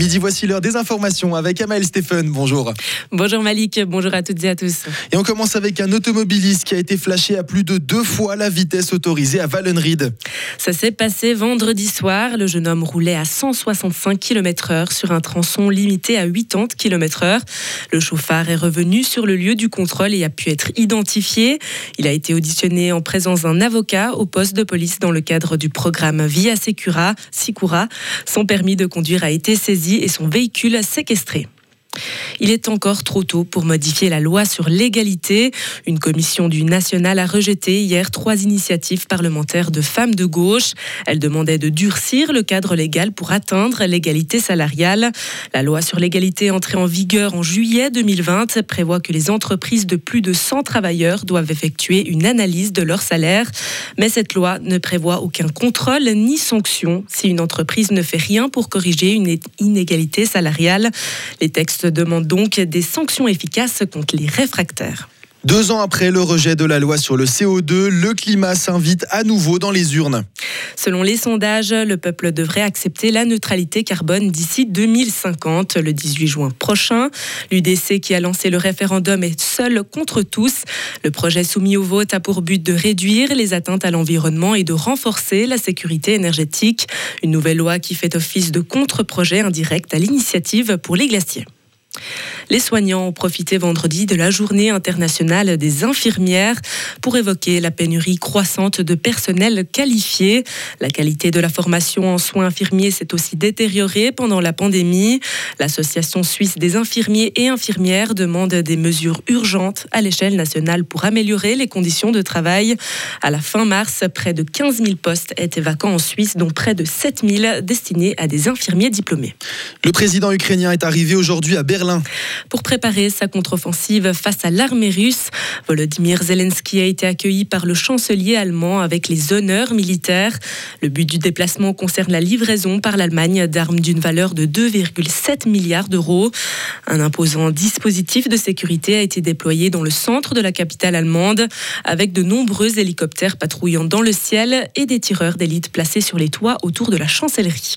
Midi, voici l'heure des informations avec Amael Stéphane. Bonjour. Bonjour Malik, bonjour à toutes et à tous. Et on commence avec un automobiliste qui a été flashé à plus de deux fois la vitesse autorisée à Wallenried. Ça s'est passé vendredi soir. Le jeune homme roulait à 165 km/h sur un tronçon limité à 80 km/h. Le chauffard est revenu sur le lieu du contrôle et a pu être identifié. Il a été auditionné en présence d'un avocat au poste de police dans le cadre du programme Via Secura, Sicura. Son permis de conduire a été saisi et son véhicule séquestré. Il est encore trop tôt pour modifier la loi sur l'égalité. Une commission du national a rejeté hier trois initiatives parlementaires de femmes de gauche. Elles demandaient de durcir le cadre légal pour atteindre l'égalité salariale. La loi sur l'égalité entrée en vigueur en juillet 2020 prévoit que les entreprises de plus de 100 travailleurs doivent effectuer une analyse de leur salaire. Mais cette loi ne prévoit aucun contrôle ni sanction si une entreprise ne fait rien pour corriger une inégalité salariale. Les textes demandent donc des sanctions efficaces contre les réfractaires. Deux ans après le rejet de la loi sur le CO2, le climat s'invite à nouveau dans les urnes. Selon les sondages, le peuple devrait accepter la neutralité carbone d'ici 2050, le 18 juin prochain. L'UDC qui a lancé le référendum est seul contre tous. Le projet soumis au vote a pour but de réduire les atteintes à l'environnement et de renforcer la sécurité énergétique. Une nouvelle loi qui fait office de contre-projet indirect à l'initiative pour les glaciers. Les soignants ont profité vendredi de la journée internationale des infirmières pour évoquer la pénurie croissante de personnel qualifié. La qualité de la formation en soins infirmiers s'est aussi détériorée pendant la pandémie. L'Association suisse des infirmiers et infirmières demande des mesures urgentes à l'échelle nationale pour améliorer les conditions de travail. À la fin mars, près de 15 000 postes étaient vacants en Suisse, dont près de 7 000 destinés à des infirmiers diplômés. Le président ukrainien est arrivé aujourd'hui à Berlin pour préparer sa contre-offensive face à l'armée russe. Volodymyr Zelensky a été accueilli par le chancelier allemand avec les honneurs militaires. Le but du déplacement concerne la livraison par l'Allemagne d'armes d'une valeur de 2,7 milliards d'euros. Un imposant dispositif de sécurité a été déployé dans le centre de la capitale allemande avec de nombreux hélicoptères patrouillant dans le ciel et des tireurs d'élite placés sur les toits autour de la chancellerie.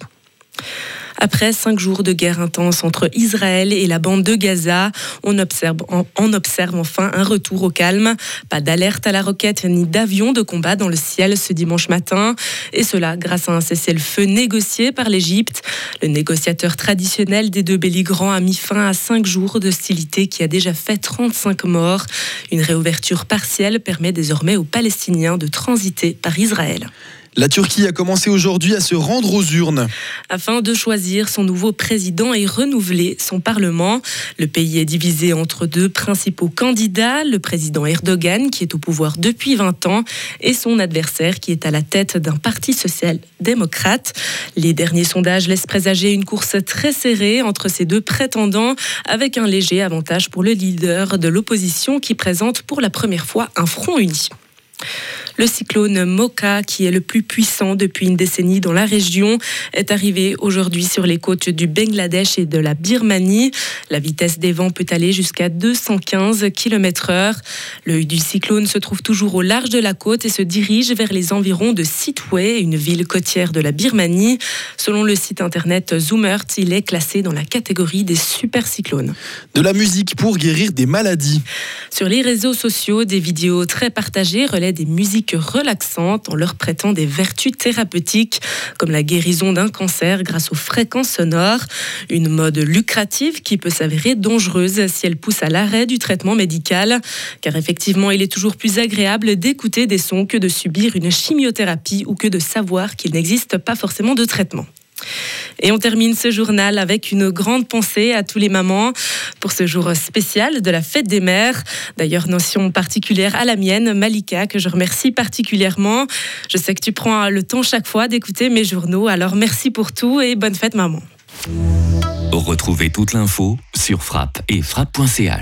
Après cinq jours de guerre intense entre Israël et la bande de Gaza, on observe, enfin un retour au calme. Pas d'alerte à la roquette ni d'avion de combat dans le ciel ce dimanche matin. Et cela grâce à un cessez-le-feu négocié par l'Égypte. Le négociateur traditionnel des deux belligrants a mis fin à cinq jours d'hostilité qui a déjà fait 35 morts. Une réouverture partielle permet désormais aux Palestiniens de transiter par Israël. La Turquie a commencé aujourd'hui à se rendre aux urnes. Afin de choisir son nouveau président et renouveler son Parlement, le pays est divisé entre deux principaux candidats, le président Erdogan, qui est au pouvoir depuis 20 ans, et son adversaire, qui est à la tête d'un parti social-démocrate. Les derniers sondages laissent présager une course très serrée entre ces deux prétendants, avec un léger avantage pour le leader de l'opposition qui présente pour la première fois un front uni. Le cyclone Moka, qui est le plus puissant depuis une décennie dans la région, est arrivé aujourd'hui sur les côtes du Bangladesh et de la Birmanie. La vitesse des vents peut aller jusqu'à 215 km/h. L'œil du cyclone se trouve toujours au large de la côte et se dirige vers les environs de Sitwe, une ville côtière de la Birmanie. Selon le site internet Zoomert, il est classé dans la catégorie des supercyclones. De la musique pour guérir des maladies. Sur les réseaux sociaux, des vidéos très partagées relaient des musiques relaxantes en leur prêtant des vertus thérapeutiques comme la guérison d'un cancer grâce aux fréquences sonores. Une mode lucrative qui peut s'avérer dangereuse si elle pousse à l'arrêt du traitement médical. Car effectivement, il est toujours plus agréable d'écouter des sons que de subir une chimiothérapie ou que de savoir qu'il n'existe pas forcément de traitement. Et on termine ce journal avec une grande pensée à tous les mamans pour ce jour spécial de la fête des mères. D'ailleurs, notion particulière à la mienne, Malika, que je remercie particulièrement. Je sais que tu prends le temps chaque fois d'écouter mes journaux, alors merci pour tout et bonne fête maman. Retrouvez toute l'info sur frappe et frappe.ch.